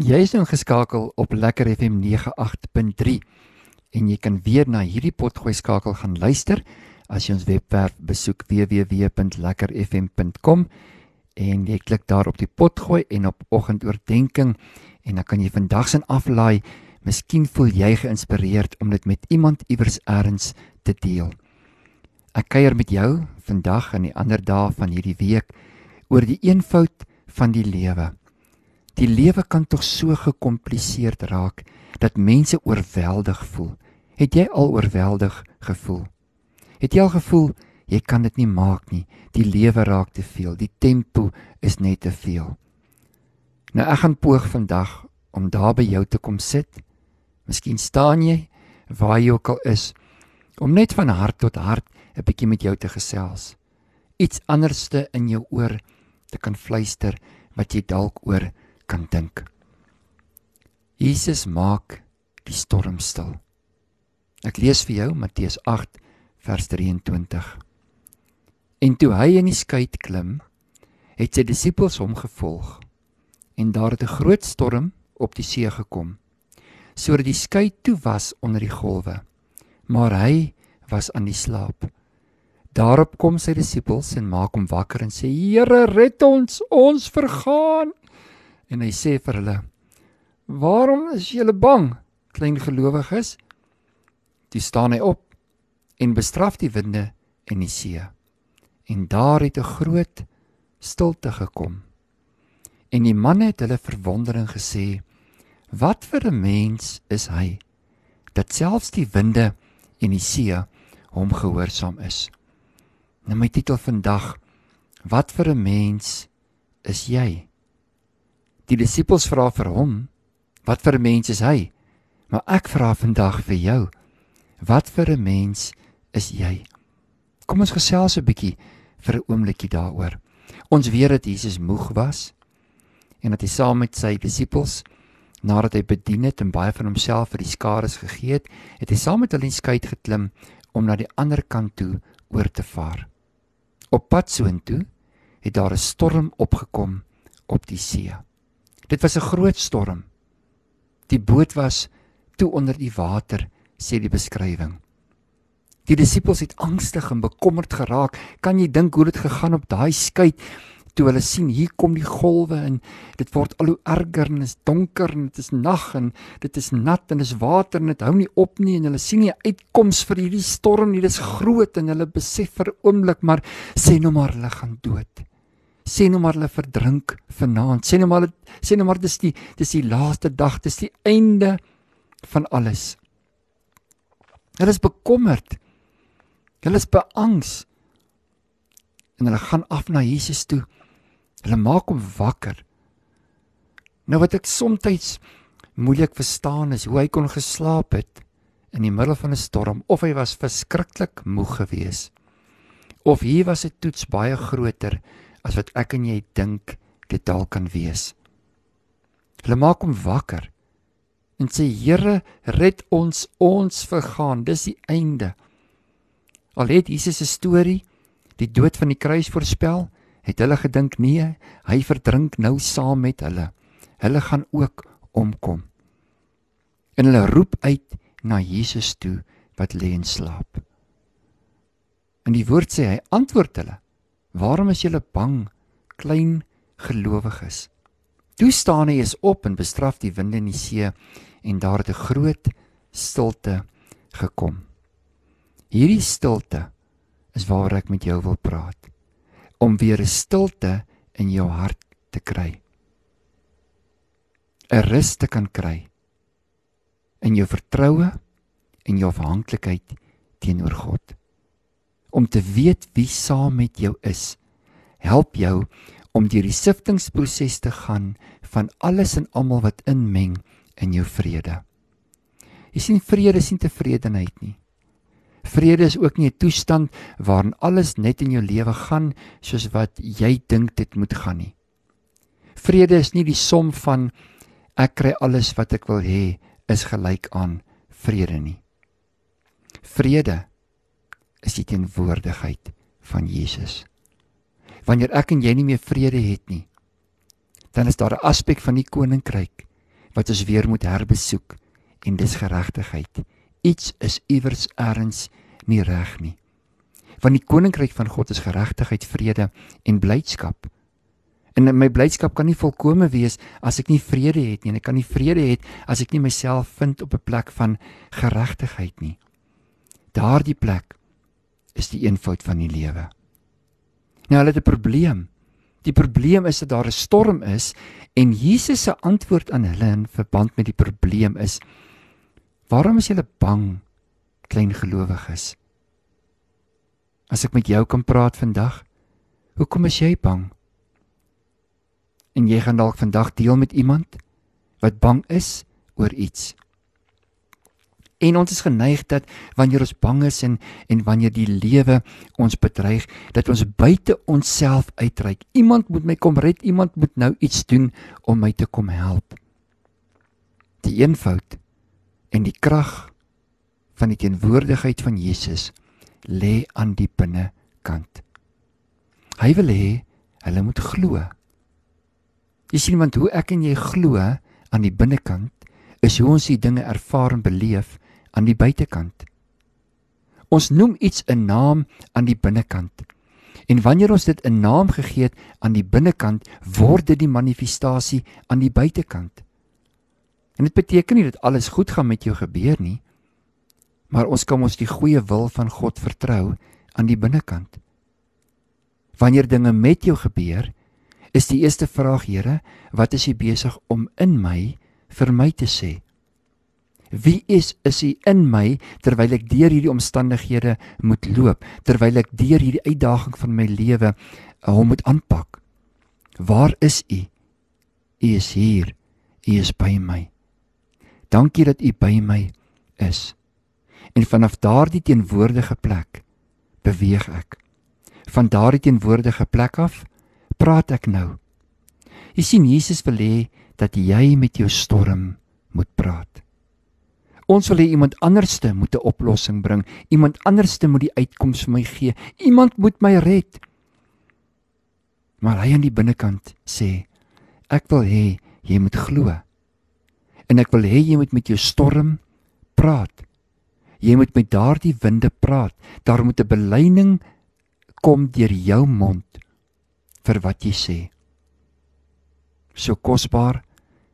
Jy is nou geskakel op Lekker FM 98.3 en jy kan weer na hierdie potgooi skakel gaan luister as jy ons webwerf besoek www.lekkerfm.com en jy klik daar op die potgooi en op oggendoordenkings en dan kan jy vandag se aflaai. Miskien voel jy geïnspireerd om dit met iemand iewers elders te deel. Ek kuier met jou vandag en die ander dae van hierdie week oor die eenvoud van die lewe. Die lewe kan tog so gekompliseerd raak dat mense oorweldig voel. Het jy al oorweldig gevoel? Het jy al gevoel jy kan dit nie maak nie? Die lewe raak te veel. Die tempo is net te veel. Nou ek gaan poog vandag om daar by jou te kom sit. Miskien staan jy waar jy ook al is om net van hart tot hart 'n bietjie met jou te gesels. Iets anderste in jou oor te kan fluister wat jy dalk oor kan dink. Jesus maak die storm stil. Ek lees vir jou Matteus 8 vers 23. En toe hy in die skei klim, het sy disippels hom gevolg. En daar het 'n groot storm op die see gekom, sodat die skei toe was onder die golwe. Maar hy was aan die slaap. Daarop kom sy disippels en maak hom wakker en sê: "Here, red ons, ons vergaan." En hy sê vir hulle: "Waarom is julle bang, klein gelowiges?" Toe staan hy op en bestraf die winde en die see. En daar het 'n groot stilte gekom. En die manne het hulle verwondering gesê: "Wat vir 'n mens is hy dat selfs die winde en die see hom gehoorsaam is?" Nou my titel vandag: Wat vir 'n mens is jy? Die disippels vra vir hom: "Wat vir 'n mens is hy?" Maar ek vra vandag vir jou: Wat vir 'n mens is jy? Kom ons gesels 'n bietjie vir 'n oombliekie daaroor. Ons weet dat Jesus moeg was en dat hy saam met sy disippels nadat hy bedien het en baie van homself vir die skares gegee het, het hy saam met hulle in skei geklim om na die ander kant toe oor te vaar. Op pad soontoe het daar 'n storm opgekom op die see. Dit was 'n groot storm. Die boot was toe onder die water, sê die beskrywing. Die disippels het angstig en bekommerd geraak. Kan jy dink hoe dit gegaan op daai skei toe hulle sien hier kom die golwe en dit word al hoe erger en is donker en dit is nag en dit is nat en dis water en dit hou nie op nie en hulle sien nie uitkoms vir hierdie storm nie. Dit is groot en hulle besef vir oomblik maar sê nou maar hulle gaan dood sê nou maar hulle verdrink vanaand. Sê nou maar sê nou maar dis die dis die laaste dag, dis die einde van alles. Hulle is bekommerd. Hulle is beangs. En hulle gaan af na Jesus toe. Hulle maak hom wakker. Nou wat ek soms moeilik verstaan is hoe hy kon geslaap het in die middel van 'n storm of hy was verskriklik moeg geweest. Of hier was 'n toets baie groter as wat ek en jy dink dit dalk kan wees. Hulle maak hom wakker en sê Here, red ons, ons vergaan, dis die einde. Al het Jesus se storie die dood van die kruis voorspel, het hulle gedink nee, hy verdrink nou saam met hulle. Hulle gaan ook omkom. En hulle roep uit na Jesus toe wat lê en slaap. En die woord sê hy antwoord hulle Waarom is julle bang, klein gelowiges? Toe staan hy is op en bestraf die winde in die see en daar het 'n groot stilte gekom. Hierdie stilte is waaroor ek met jou wil praat. Om weer 'n stilte in jou hart te kry. 'n Rus te kan kry in jou vertroue en jou afhanklikheid teenoor God om te weet wie saam met jou is. Help jou om deur die siftingproses te gaan van alles en almal wat inmeng in jou vrede. Jy sien vrede is nie tevredenheid nie. Vrede is ook nie 'n toestand waarin alles net in jou lewe gaan soos wat jy dink dit moet gaan nie. Vrede is nie die som van ek kry alles wat ek wil hê is gelyk aan vrede nie. Vrede is die teenwoordigheid van Jesus. Wanneer ek en jy nie meer vrede het nie, dan is daar 'n aspek van die koninkryk wat ons weer moet herbesoek en dis geregtigheid. Iets is iewers eers nie reg nie. Want die koninkryk van God is geregtigheid, vrede en blydskap. En my blydskap kan nie volkome wees as ek nie vrede het nie en ek kan nie vrede hê as ek nie myself vind op 'n plek van geregtigheid nie. Daardie plek is die eenvoud van die lewe. Nou hulle het 'n probleem. Die probleem is dat daar 'n storm is en Jesus se antwoord aan hulle in verband met die probleem is: Waarom is julle bang, klein gelowiges? As ek met jou kan praat vandag, hoekom is jy bang? En jy gaan dalk vandag deel met iemand wat bang is oor iets. En ons is geneig dat wanneer ons bang is en en wanneer die lewe ons bedreig, dat ons buite onsself uitreik. Iemand moet my kom red, iemand moet nou iets doen om my te kom help. Die eenvoud en die krag van die teenwoordigheid van Jesus lê aan die binnekant. Hy wil hê hulle moet glo. Jy sien want hoe ek en jy glo aan die binnekant is hoe ons die dinge ervaar en beleef aan die buitekant. Ons noem iets 'n naam aan die binnekant. En wanneer ons dit 'n naam gegee het aan die binnekant, word dit die manifestasie aan die buitekant. En dit beteken nie dat alles goed gaan met jou gebeur nie, maar ons kan ons die goeie wil van God vertrou aan die binnekant. Wanneer dinge met jou gebeur, is die eerste vraag, Here, wat is U besig om in my vir my te sê? Wie is is U in my terwyl ek deur hierdie omstandighede moet loop, terwyl ek deur hierdie uitdaging van my lewe uh, hom moet aanpak? Waar is U? U is hier. U is by my. Dankie dat U by my is. En vanaf daardie teenwoordige plek beweeg ek. Van daardie teenwoordige plek af praat ek nou. Jy sien Jesus wil hê dat jy met jou storm moet praat. Ons wil hê iemand anderste moet 'n oplossing bring. Iemand anderste moet die uitkoms vir my gee. Iemand moet my red. Maar hy aan die binnekant sê, ek wil hê jy moet glo. En ek wil hê jy moet met jou storm praat. Jy moet met daardie winde praat. Daar moet 'n belyning kom deur jou mond vir wat jy sê. So kosbaar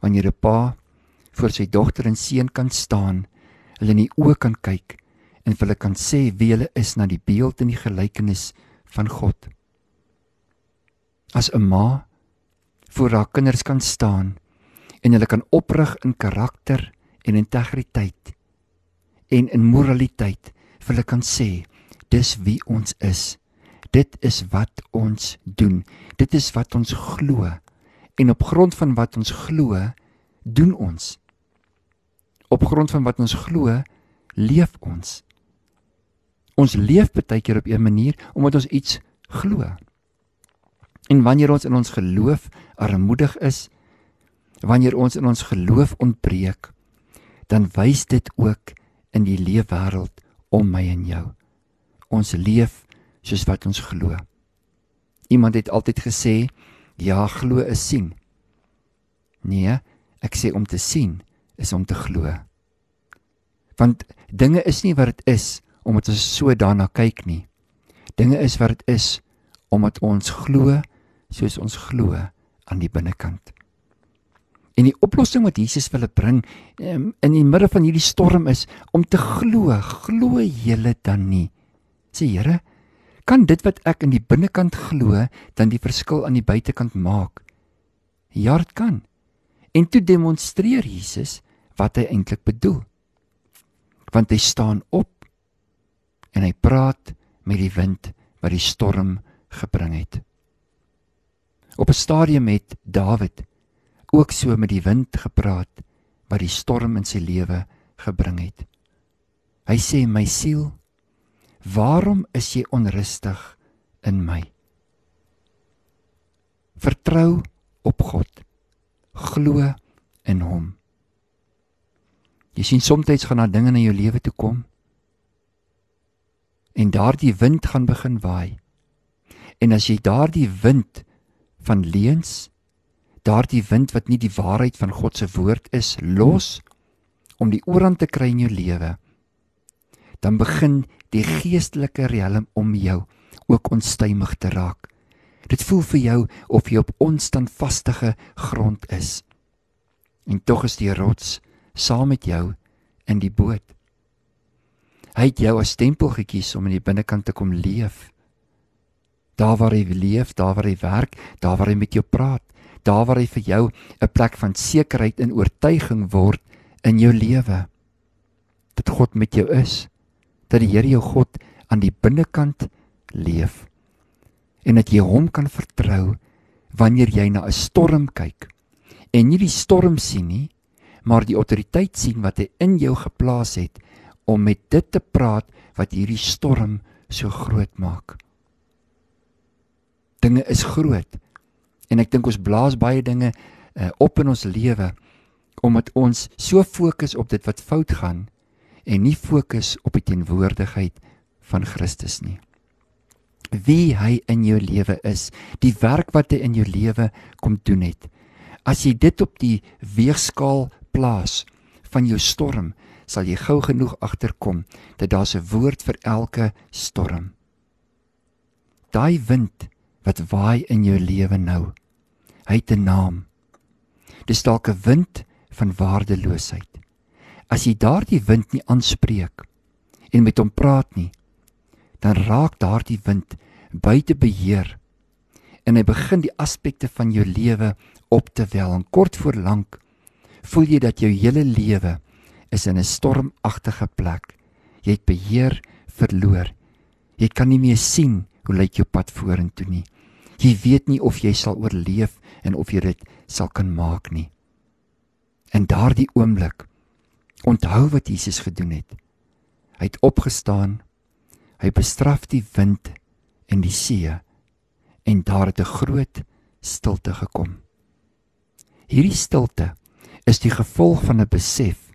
wanneer 'n pa voor sy dogter en seun kan staan, hulle in die oë kan kyk en hulle kan sê wie hulle is na die beeld en die gelykenis van God. As 'n ma voor haar kinders kan staan en hulle kan oprig in karakter en integriteit en in moraliteit, hulle kan sê dis wie ons is. Dit is wat ons doen. Dit is wat ons glo. En op grond van wat ons glo, doen ons op grond van wat ons glo, leef ons. Ons leef baie keer op 'n manier omdat ons iets glo. En wanneer ons in ons geloof armoedig is, wanneer ons in ons geloof ontbreek, dan wys dit ook in die leefwêreld om my en jou. Ons leef soos wat ons glo. Iemand het altyd gesê, ja, glo is sien. Nee, ek sê om te sien is om te glo. Want dinge is nie wat dit is omdat ons so daarna kyk nie. Dinge is wat dit is omdat ons glo soos ons glo aan die binnekant. En die oplossing wat Jesus wil bring um, in die midde van hierdie storm is om te glo. Glo julle dan nie? Sê Here, kan dit wat ek in die binnekant glo dan die verskil aan die buitekant maak? Ja, dit kan. En toe demonstreer Jesus wat hy eintlik bedoel. Want hy staan op en hy praat met die wind wat die storm gebring het. Op 'n stadium het Dawid ook so met die wind gepraat wat die storm in sy lewe gebring het. Hy sê my siel, waarom is jy onrustig in my? Vertrou op God. Glo in hom. Jy sien soms gaan daar dinge in jou lewe toe kom en daardie wind gaan begin waai. En as jy daardie wind van leuns, daardie wind wat nie die waarheid van God se woord is, los om die oorhand te kry in jou lewe, dan begin die geestelike riem om jou ook onstuimig te raak. Dit voel vir jou of jy op onstandvastige grond is. En tog is die rots saam met jou in die boot. Hy het jou as tempel gekies om in die binnekant te kom leef. Daar waar hy leef, daar waar hy werk, daar waar hy met jou praat, daar waar hy vir jou 'n plek van sekerheid en oortuiging word in jou lewe. Dat God met jou is, dat die Here jou God aan die binnekant leef en dat jy hom kan vertrou wanneer jy na 'n storm kyk en nie die storm sien nie, maar die autoriteit sien wat hy in jou geplaas het om met dit te praat wat hierdie storm so groot maak. Dinge is groot en ek dink ons blaas baie dinge uh, op in ons lewe omdat ons so fokus op dit wat fout gaan en nie fokus op die teenwoordigheid van Christus nie. Wie hy in jou lewe is, die werk wat hy in jou lewe kom doen het. As jy dit op die weegskaal plaas van jou storm, sal jy gou genoeg agterkom dat daar 'n woord vir elke storm. Daai wind wat waai in jou lewe nou, hy het 'n naam. Dis dalk 'n wind van waardeloosheid. As jy daardie wind nie aanspreek en met hom praat nie, dan raak daardie wind buite beheer en hy begin die aspekte van jou lewe op te wel en kort voor lank voel jy dat jou hele lewe is in 'n stormagtige plek. Jy het beheer verloor. Jy kan nie meer sien hoe lyk jou pad vorentoe nie. Jy weet nie of jy sal oorleef en of jy dit sal kan maak nie. In daardie oomblik onthou wat Jesus gedoen het. Hy het opgestaan. Hy bestraf die wind en die see en daar het 'n groot stilte gekom. Hierdie stilte is die gevolg van 'n besef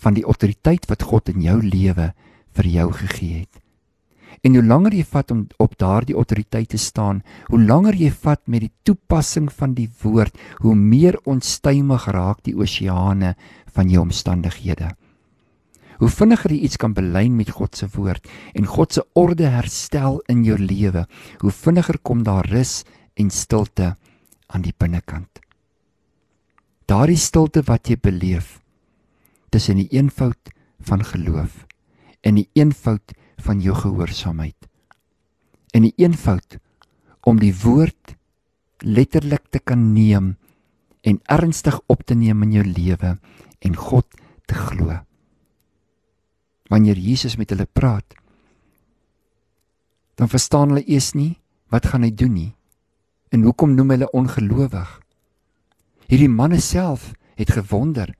van die autoriteit wat God in jou lewe vir jou gegee het. En hoe langer jy vat om op daardie autoriteit te staan, hoe langer jy vat met die toepassing van die woord, hoe meer onstuimig raak die oseane van jou omstandighede. Hoe vinniger jy iets kan belyn met God se woord en God se orde herstel in jou lewe, hoe vinniger kom daar rus en stilte aan die binnekant. Daardie stilte wat jy beleef tussen die eenvoud van geloof en die eenvoud van jou gehoorsaamheid. In die eenvoud om die woord letterlik te kan neem en ernstig op te neem in jou lewe en God te glo. Wanneer Jesus met hulle praat, dan verstaan hulle eers nie wat gaan hy doen nie en hoekom noem hulle ongelowig. Hierdie manne self het gewonder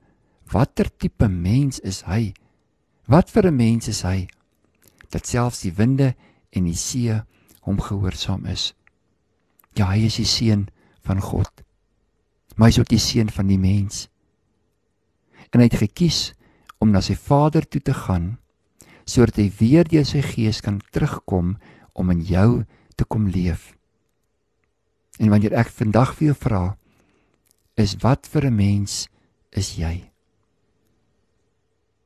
watter tipe mens is hy? Wat vir 'n mens is hy? dat selfs die winde en die see hom gehoorsaam is. Ja, hy is die seun van God. Maar hy is ook die seun van die mens. En hy het gekies om na sy Vader toe te gaan sodat hy weer deur sy gees kan terugkom om in jou te kom leef. En wanneer ek vandag vir jou vra, is wat vir 'n mens is jy?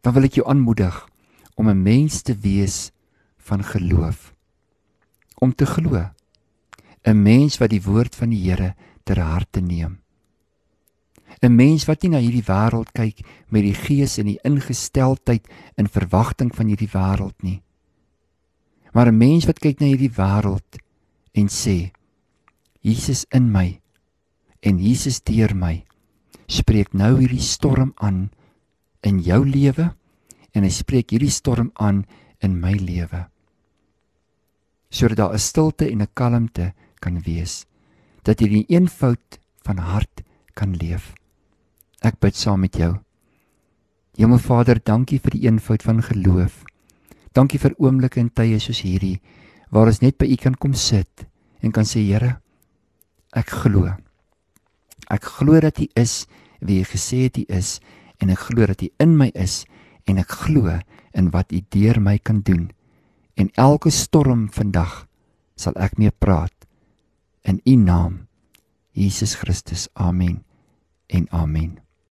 Dan wil ek jou aanmoedig om 'n mens te wees van geloof. Om te glo. 'n mens wat die woord van die Here ter harte neem. 'n mens wat nie na hierdie wêreld kyk met die gees en die ingesteldheid in verwagting van hierdie wêreld nie. Maar 'n mens wat kyk na hierdie wêreld en sê Jesus in my en Jesus deur my spreek nou hierdie storm aan in jou lewe en hy spreek hierdie storm aan in my lewe sodat daar 'n stilte en 'n kalmte kan wees dat jy in eenvoud van hart kan leef. Ek bid saam met jou. Hemel Vader, dankie vir die eenvoud van geloof. Dankie vir oomblikke en tye soos hierdie waar ons net by U kan kom sit en kan sê Here, ek glo. Ek glo dat U is wie U gesê het U is en ek glo dat U in my is en ek glo in wat U deur my kan doen en elke storm vandag sal ek mee praat in u naam Jesus Christus. Amen. En amen.